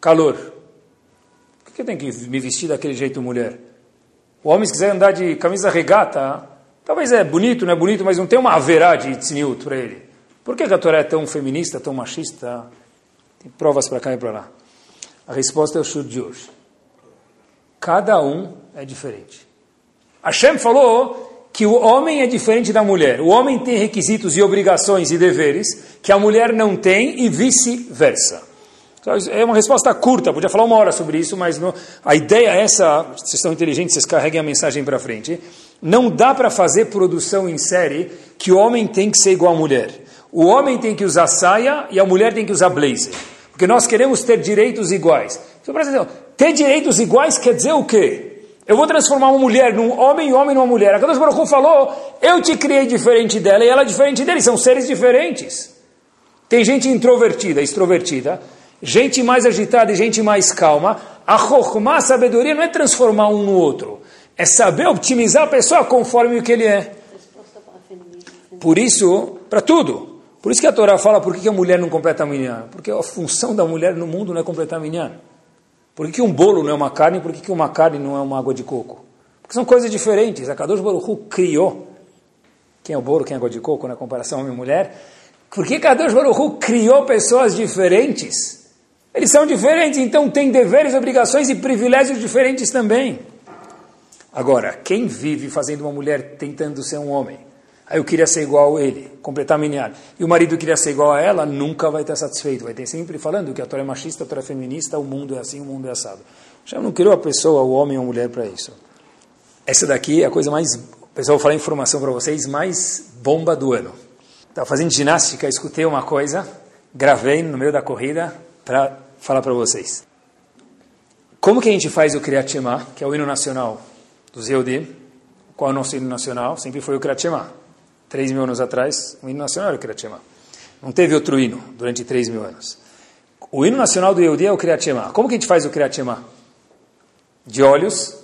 calor. Por que eu tenho que me vestir daquele jeito mulher? O homem, se quiser andar de camisa regata, talvez é bonito, não é bonito, mas não tem uma haverá de tzniut para ele. Por que a Torá é tão feminista, tão machista? Tem provas para cá e para lá. A resposta é o chute de hoje. Cada um é diferente. Hashem falou que o homem é diferente da mulher. O homem tem requisitos e obrigações e deveres que a mulher não tem e vice-versa. É uma resposta curta, podia falar uma hora sobre isso, mas não, a ideia é essa, vocês são inteligentes, vocês carreguem a mensagem para frente. Não dá para fazer produção em série que o homem tem que ser igual à mulher. O homem tem que usar saia e a mulher tem que usar blazer. Porque nós queremos ter direitos iguais. Então, atenção, ter direitos iguais quer dizer o quê? Eu vou transformar uma mulher num homem e um homem numa mulher. A Kadosh Baruch falou, eu te criei diferente dela e ela diferente dele. São seres diferentes. Tem gente introvertida, extrovertida gente mais agitada e gente mais calma, a chokhmah, a sabedoria, não é transformar um no outro, é saber optimizar a pessoa conforme o que ele é. Por isso, para tudo. Por isso que a Torá fala por que a mulher não completa a minyan. Porque a função da mulher no mundo não é completar a minyan. Por que um bolo não é uma carne por que uma carne não é uma água de coco? Porque são coisas diferentes. A Kadosh Baruch Hu criou. Quem é o bolo, quem é a água de coco na comparação homem e mulher? Por que Kadosh Baruch Hu criou pessoas diferentes? Eles são diferentes, então têm deveres, obrigações e privilégios diferentes também. Agora, quem vive fazendo uma mulher tentando ser um homem? Aí eu queria ser igual a ele, completar a minha E o marido queria ser igual a ela, nunca vai estar satisfeito. Vai ter sempre falando que a Torá é machista, a Torá é feminista, o mundo é assim, o mundo é assado. Já não criou a pessoa, o homem ou a mulher para isso. Essa daqui é a coisa mais, pessoal, vou falar informação para vocês, mais bomba do ano. Estava fazendo ginástica, escutei uma coisa, gravei no meio da corrida, para falar para vocês. Como que a gente faz o Kriyat Shema, que é o hino nacional dos Yehudim? Qual é o nosso hino nacional? Sempre foi o Kriyat Shema. Três mil anos atrás, o hino nacional era o Kriyat Shema. Não teve outro hino durante três mil anos. O hino nacional do Yehudi é o Kriyat Shema. Como que a gente faz o Kriyat Shema? De olhos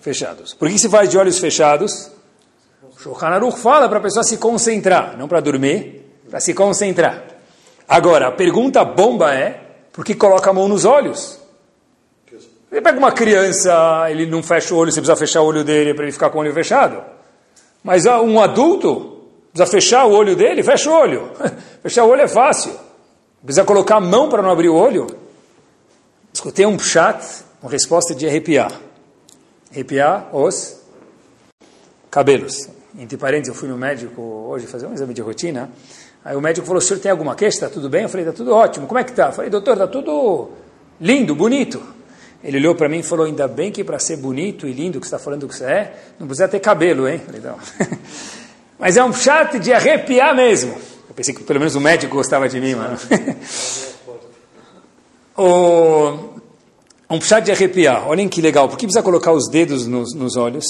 fechados. Por que se faz de olhos fechados? O Shulchan Aruch fala para a pessoa se concentrar, não para dormir, para se concentrar. Agora, a pergunta bomba é, por que coloca a mão nos olhos? Ele pega uma criança, ele não fecha o olho, você precisa fechar o olho dele para ele ficar com o olho fechado. Mas um adulto, precisa fechar o olho dele, fecha o olho. fechar o olho é fácil. Precisa colocar a mão para não abrir o olho. Escutei um chat, uma resposta de arrepiar. Arrepiar os cabelos. Entre parênteses, eu fui no médico hoje fazer um exame de rotina. Aí o médico falou, o senhor tem alguma queixa? Está tudo bem? Eu falei, está tudo ótimo. Como é que está? Falei, doutor, está tudo lindo, bonito. Ele olhou para mim e falou, ainda bem que para ser bonito e lindo que você está falando que você é, não precisa ter cabelo, hein? Falei, não. Mas é um chat de arrepiar mesmo. Eu pensei que pelo menos o médico gostava de mim, mano. o... Um chat de arrepiar. Olhem que legal. Por que precisa colocar os dedos nos, nos olhos?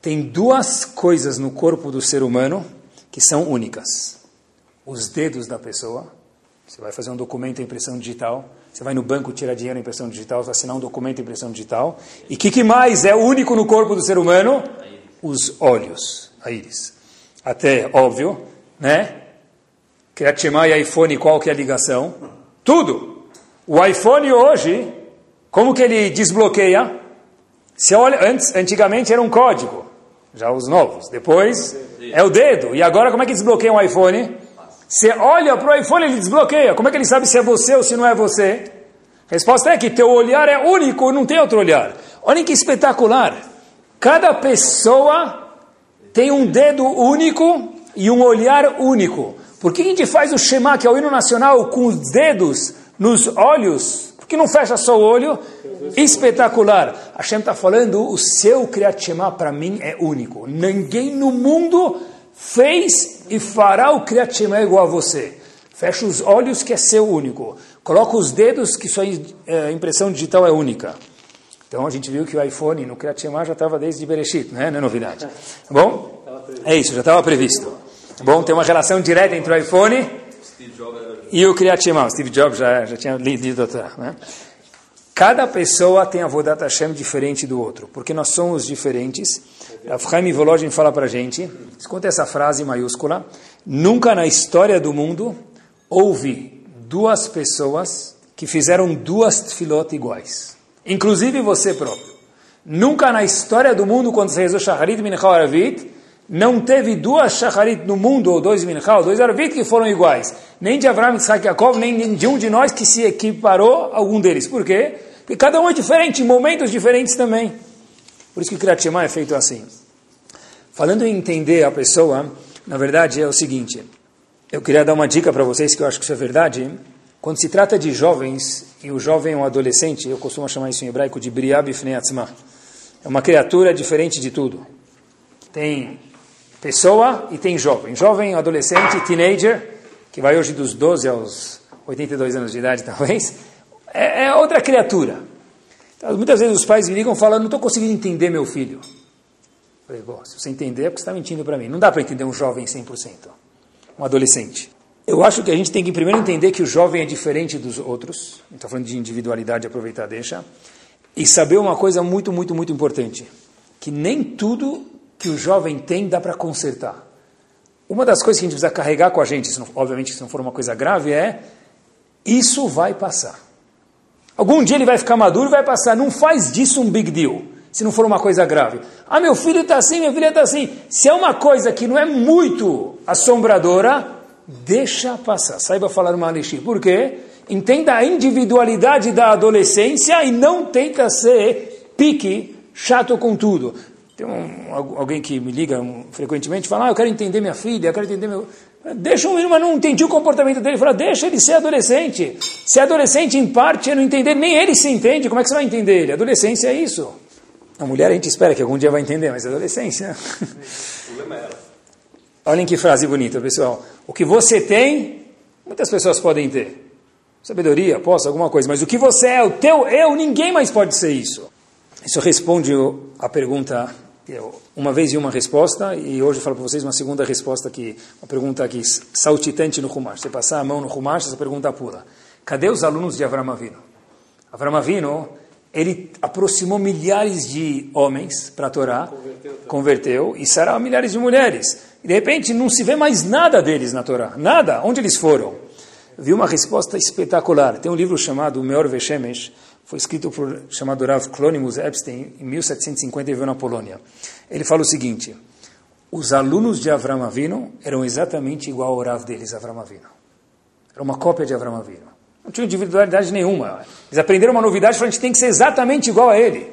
Tem duas coisas no corpo do ser humano que são únicas os dedos da pessoa. Você vai fazer um documento em impressão digital. Você vai no banco tirar dinheiro em impressão digital, assinar um documento em impressão digital. E o que, que, mais é único no corpo do ser humano? Os olhos, a íris. Até óbvio, né? Shema e iPhone, qual que é a ligação? Tudo. O iPhone hoje, como que ele desbloqueia? Se olha, antes, antigamente era um código, já os novos. Depois é o dedo. E agora como é que desbloqueia um iPhone? Você olha para o iPhone, ele desbloqueia. Como é que ele sabe se é você ou se não é você? A resposta é que teu olhar é único, não tem outro olhar. Olhem que espetacular. Cada pessoa tem um dedo único e um olhar único. Por que a gente faz o Shema, que é o hino nacional, com os dedos nos olhos? Por que não fecha só o olho? Espetacular. Hashem está falando, o seu Kriyat Shema para mim é único. Ninguém no mundo fez e fará o Kriyat Shema igual a você. Fecha os olhos que é seu único. Coloca os dedos que sua é, impressão digital é única. Então a gente viu que o iPhone no Kriyat Shema já estava desde Bereshit, né? não é novidade. Tá bom? É isso, já estava previsto. Tá bom, tem uma relação direta entre o iPhone e o Kriyat Shema. Steve Jobs já, já tinha lido atrás. Né? Cada pessoa tem a Vodat Hashem diferente do outro, porque nós somos diferentes. A Chaim Volodin fala para a gente, escuta essa frase maiúscula, nunca na história do mundo houve duas pessoas que fizeram duas tefilot iguais. Inclusive você próprio. Nunca na história do mundo, quando se rezou Shacharit Mincha Aravit, não teve duas Shacharit no mundo, ou dois Mincha, ou dois Aravit, que foram iguais. Nem de Avraham, Yitzhak Yaakov, nem de um de nós que se equiparou a algum deles. Por quê? Porque cada um é diferente, momentos diferentes também. Por isso que o Kriyat Shema é feito assim. Falando em entender a pessoa, na verdade é o seguinte. Eu queria dar uma dica para vocês, que eu acho que isso é verdade. Quando se trata de jovens, e o jovem é um adolescente, eu costumo chamar isso em hebraico de Briab Ifneatzma. É uma criatura diferente de tudo. Tem pessoa e tem jovem. Jovem, adolescente, teenager, que vai hoje dos 12 aos 82 anos de idade, talvez, é, é outra criatura. Então, muitas vezes os pais me ligam falando, não estou conseguindo entender meu filho. Eu falei, se você entender, é porque você está mentindo para mim. Não dá para entender um jovem 100%, um adolescente. Eu acho que a gente tem que primeiro entender que o jovem é diferente dos outros. Está falando de individualidade, aproveitar, deixa. E saber uma coisa muito, muito, muito importante: que nem tudo que o jovem tem dá para consertar. Uma das coisas que a gente precisa carregar com a gente, obviamente se não for uma coisa grave, é isso vai passar. Algum dia ele vai ficar maduro e vai passar. Não faz disso um big deal, se não for uma coisa grave. Ah, meu filho está assim, minha filha está assim. Se é uma coisa que não é muito assombradora, deixa passar. Saiba falar Malishi. Por quê? Entenda a individualidade da adolescência e não tenta ser pique, chato com tudo. Tem um, alguém que me liga frequentemente e fala, ah, eu quero entender minha filha, eu quero entender meu... Deixa um menino, mas não entendi o comportamento dele. Fala, deixa ele ser adolescente. Se adolescente, em parte, é não entender, nem ele se entende, como é que você vai entender ele? Adolescência é isso. A mulher a gente espera que algum dia vai entender, mas adolescência... O é ela. Olhem que frase bonita, pessoal. O que você tem, muitas pessoas podem ter. Sabedoria, posso, alguma coisa. Mas o que você é, o teu eu, ninguém mais pode ser isso. Isso responde a pergunta, uma vez e uma resposta, e hoje eu falo para vocês uma segunda resposta, que uma pergunta aqui, saltitante no Rumash. Você passar a mão no Rumash, essa pergunta pula. Cadê os alunos de Avram Avinu? Avram Avinu, ele aproximou milhares de homens para a Torá, converteu, converteu e sará milhares de mulheres. E de repente não se vê mais nada deles na Torá. Nada. Onde eles foram? Vi uma resposta espetacular. Tem um livro chamado O Meor Veshemesh, foi escrito por chamado Rav Clonimus Epstein em 1750 e veio na Polônia. Ele fala o seguinte: os alunos de Avram Avinu eram exatamente igual ao Rav deles, Avram Avinu. Era uma cópia de Avram Avinu. Não tinha individualidade nenhuma. Eles aprenderam uma novidade, falaram, a gente tem que ser exatamente igual a ele.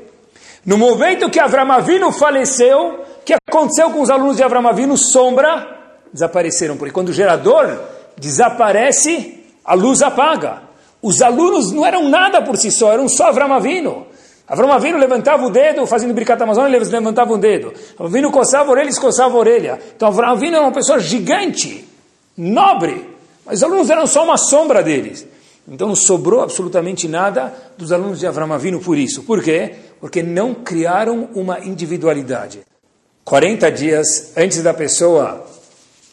No momento que Avram Avinu faleceu, que aconteceu com os alunos de Avram Avinu? Sombra, desapareceram. Porque quando o gerador desaparece, a luz apaga. Os alunos não eram nada por si só, eram só Avram Avinu. Avram Avinu levantava o dedo, fazendo Birkat Amazônia, eles levantavam o dedo. Avram Avinu coçava a orelha, eles coçavam a orelha. Então Avram Avinu era uma pessoa gigante, nobre. Mas os alunos eram só uma sombra deles. Então não sobrou absolutamente nada dos alunos de Avram Avinu por isso. Por quê? Porque não criaram uma individualidade. 40 dias antes da pessoa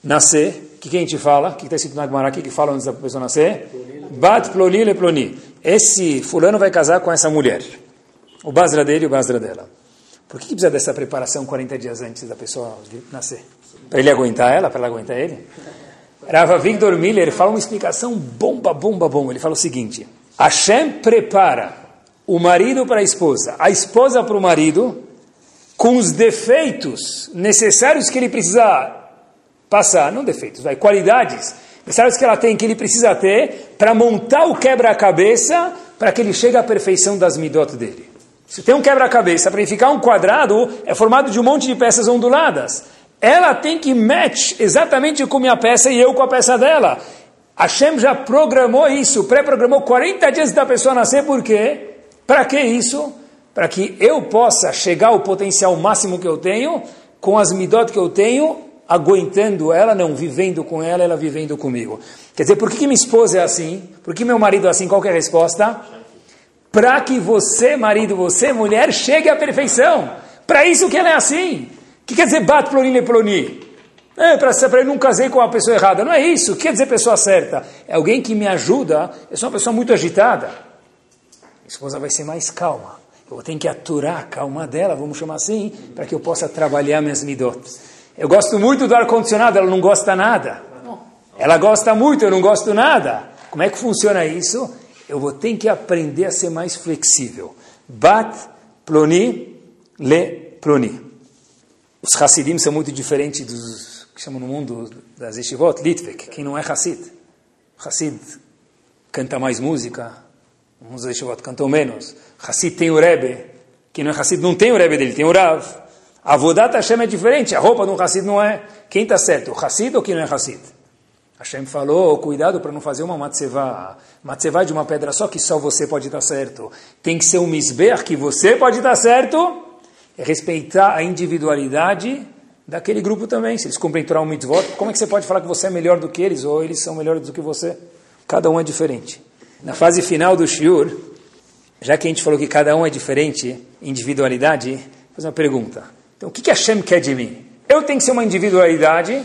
nascer, que, que, a gente fala? Que está escrito na Gemara aqui que fala antes da pessoa nascer? Bat ploni le ploni. Esse fulano vai casar com essa mulher. O basra dele e o basra dela. Por que, que precisa dessa preparação 40 dias antes da pessoa nascer? Para ele aguentar ela? Para ela aguentar ele? Rava Victor Miller fala uma explicação bomba, bomba, bomba. Ele fala o seguinte: Hashem prepara o marido para a esposa, a esposa para o marido, com os defeitos necessários que ele precisa passar, não defeitos, vai, qualidades necessárias que ela tem, que ele precisa ter, para montar o quebra-cabeça, para que ele chegue à perfeição das midot dele. Se tem um quebra-cabeça, para ele ficar um quadrado, é formado de um monte de peças onduladas. Ela tem que match exatamente com minha peça e eu com a peça dela. Hashem já programou isso, pré-programou 40 dias da pessoa nascer, por quê? Para que isso? Para que eu possa chegar ao potencial máximo que eu tenho, com as midot que eu tenho, aguentando ela, não vivendo com ela, ela vivendo comigo. Quer dizer, por que, que minha esposa é assim? Por que meu marido é assim? Qual é a resposta? Para que você, marido, você, mulher, chegue à perfeição. Para isso que ela é assim. O que quer dizer bat ploni ploni? É, para eu não casei com a pessoa errada. Não é isso. O que quer dizer pessoa certa? É alguém que me ajuda. Eu sou uma pessoa muito agitada. Minha esposa vai ser mais calma. Eu tenho que aturar a calma dela, vamos chamar assim, para que eu possa trabalhar minhas midot. Eu gosto muito do ar-condicionado, ela não gosta nada. Ela gosta muito, eu não gosto nada. Como é que funciona isso? Eu vou ter que aprender a ser mais flexível. Bat, ploni, le, ploni. Os Hassidim são muito diferentes dos que chamam no mundo das Yeshivot, Litvek, quem não é Hassid. Hassid canta mais música, os Yeshivot cantam menos. Hassid tem o Rebbe, quem não é Hassid não tem o Rebbe dele, tem o Rav. A Vodat Hashem é diferente, a roupa de um Hassid não é. Quem está certo, o Hassid ou quem não é Hassid? Hashem falou, cuidado para não fazer uma matzevá. Matzevá de uma pedra só que só você pode estar certo. Tem que ser um misber que você pode estar certo. É respeitar a individualidade daquele grupo também. Se eles cumprem Torah um mitzvot, como é que você pode falar que você é melhor do que eles ou eles são melhores do que você? Cada um é diferente. Na fase final do shiur, já que a gente falou que cada um é diferente, individualidade, vou fazer uma pergunta. Então, o que, que Hashem quer de mim? Eu tenho que ser uma individualidade,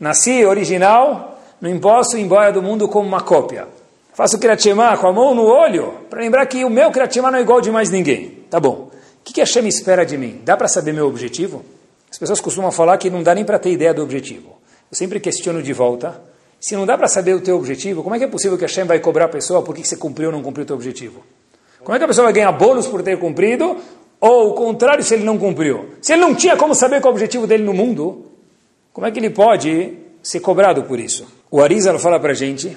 nasci original, não posso ir embora do mundo como uma cópia. Faço o Kriyat com a mão no olho, para lembrar que o meu Kriyat não é igual de mais ninguém. Tá bom. O que, que Hashem espera de mim? Dá para saber meu objetivo? As pessoas costumam falar que não dá nem para ter ideia do objetivo. Eu sempre questiono de volta. Se não dá para saber o teu objetivo, como é que é possível que Hashem vai cobrar a pessoa por que você cumpriu ou não cumpriu o teu objetivo? Como é que a pessoa vai ganhar bônus por ter cumprido ou o contrário se ele não cumpriu? Se ele não tinha como saber qual é o objetivo dele no mundo, como é que ele pode ser cobrado por isso? O Arizal fala para a gente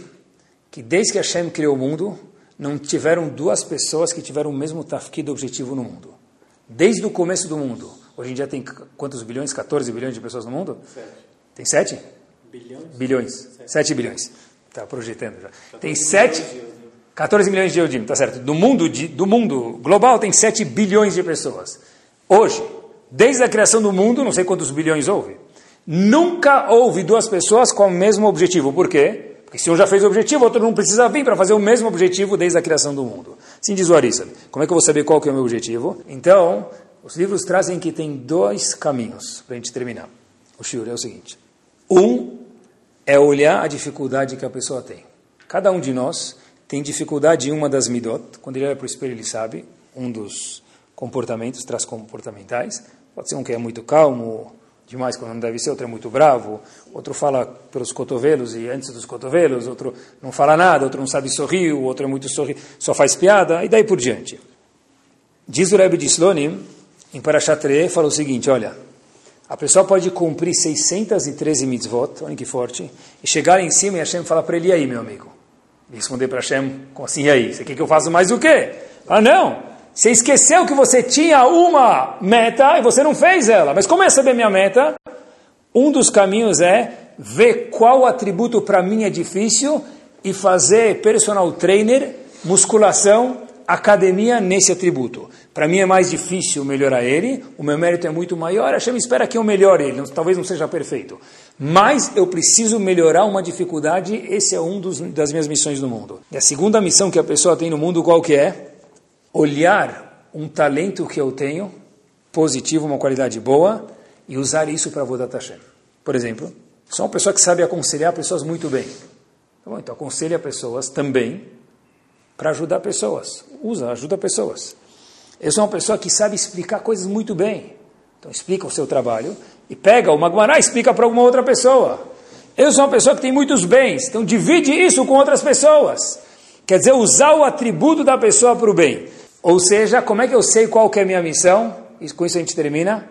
que desde que Hashem criou o mundo, não tiveram duas pessoas que tiveram o mesmo tafkid objetivo no mundo. Desde o começo do mundo. Hoje em dia tem quantos bilhões? 14 bilhões de pessoas no mundo? Sete. Tem sete? Bilhões? Bilhões. Sete, sete bilhões. Está projetando já. Tem sete... 14 milhões de Eudim, tá certo. Do mundo, de, do mundo global tem 7 bilhões de pessoas. Hoje, desde a criação do mundo, não sei quantos bilhões houve, nunca houve duas pessoas com o mesmo objetivo. Por quê? Porque se um já fez o objetivo, o outro não precisa vir para fazer o mesmo objetivo desde a criação do mundo. Sim, diz o Arissa. Como é que eu vou saber qual que é o meu objetivo? Então, os livros trazem que tem dois caminhos para a gente terminar. O shiur é o seguinte. Um é olhar a dificuldade que a pessoa tem. Cada um de nós tem dificuldade em uma das midot, quando ele olha para o espelho ele sabe, um dos comportamentos, traços comportamentais, pode ser um que é muito calmo, demais quando não deve ser, outro é muito bravo, outro fala pelos cotovelos e antes dos cotovelos, outro não fala nada, outro não sabe sorrir, o outro é muito sorrir, só faz piada, e daí por diante. Diz o Rebbe de Slonim, em Parashat fala o seguinte, olha, a pessoa pode cumprir 613 mitzvot, olha que forte, e chegar em cima e Hashem fala para ele, aí meu amigo, responder para Hashem, como assim, e aí? Você quer que eu faça mais o quê? Ah, não! Você esqueceu que você tinha uma meta e você não fez ela. Mas como é saber minha meta? Um dos caminhos é ver qual atributo para mim é difícil e fazer personal trainer, musculação, academia nesse atributo. Para mim é mais difícil melhorar ele, o meu mérito é muito maior, a Hashem espera que eu melhore ele, talvez não seja perfeito. Mas eu preciso melhorar uma dificuldade, esse é um dos, das minhas missões no mundo. E a segunda missão que a pessoa tem no mundo, qual que é? Olhar um talento que eu tenho, positivo, uma qualidade boa, e usar isso para Vodat Hashem. Por exemplo, sou uma pessoa que sabe aconselhar pessoas muito bem. Tá bom, então aconselha pessoas também para ajudar pessoas. Usa, ajuda pessoas. Eu sou uma pessoa que sabe explicar coisas muito bem. Então explica o seu trabalho e pega o Magmará e explica para alguma outra pessoa. Eu sou uma pessoa que tem muitos bens, então divide isso com outras pessoas. Quer dizer, usar o atributo da pessoa para o bem. Ou seja, como é que eu sei qual que é a minha missão? E com isso a gente termina.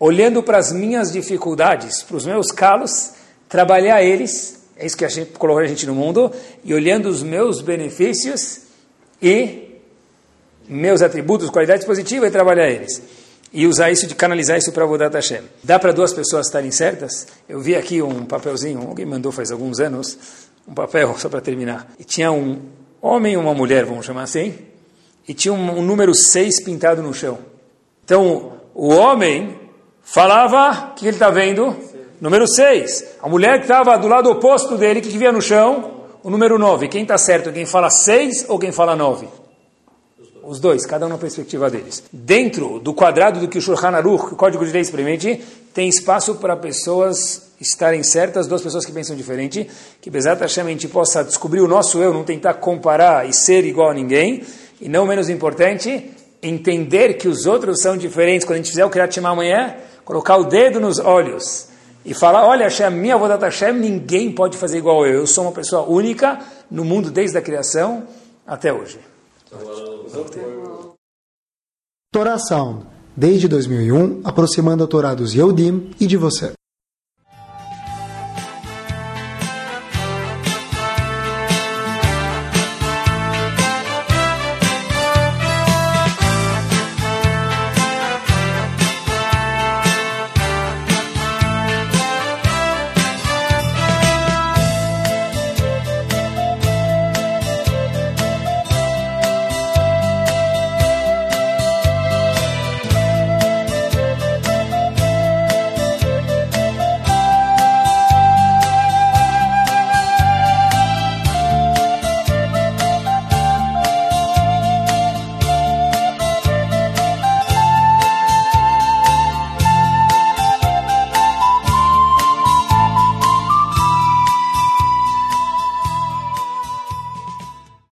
Olhando para as minhas dificuldades, para os meus calos, trabalhar eles, é isso que a gente colocou a gente no mundo, e olhando os meus benefícios e meus atributos, qualidades positivas e trabalhar eles. E usar isso, de canalizar isso para Vodat Hashem. Dá para duas pessoas estarem certas? Eu vi aqui um papelzinho, alguém mandou faz alguns anos, um papel, só para terminar. E tinha um homem e uma mulher, vamos chamar assim, e tinha um, um número 6 pintado no chão. Então, o homem falava, o que ele está vendo? Número 6. A mulher que estava do lado oposto dele, que, via no chão? O número 9. Quem está certo? Quem fala 6 ou quem fala 9? Os dois, cada um na perspectiva deles. Dentro do quadrado do que o Shulchan Aruch, o Código de Leis permite, tem espaço para pessoas estarem certas, duas pessoas que pensam diferente, que Hashem a gente possa descobrir o nosso eu, não tentar comparar e ser igual a ninguém, e não menos importante, entender que os outros são diferentes. Quando a gente fizer o Kriyat Shema amanhã, colocar o dedo nos olhos e falar, olha Hashem, minha Vodat Hashem, ninguém pode fazer igual eu. Eu sou uma pessoa única no mundo desde a criação até hoje. Torá Sound, desde 2001, aproximando a Torá dos Yehudim e de você.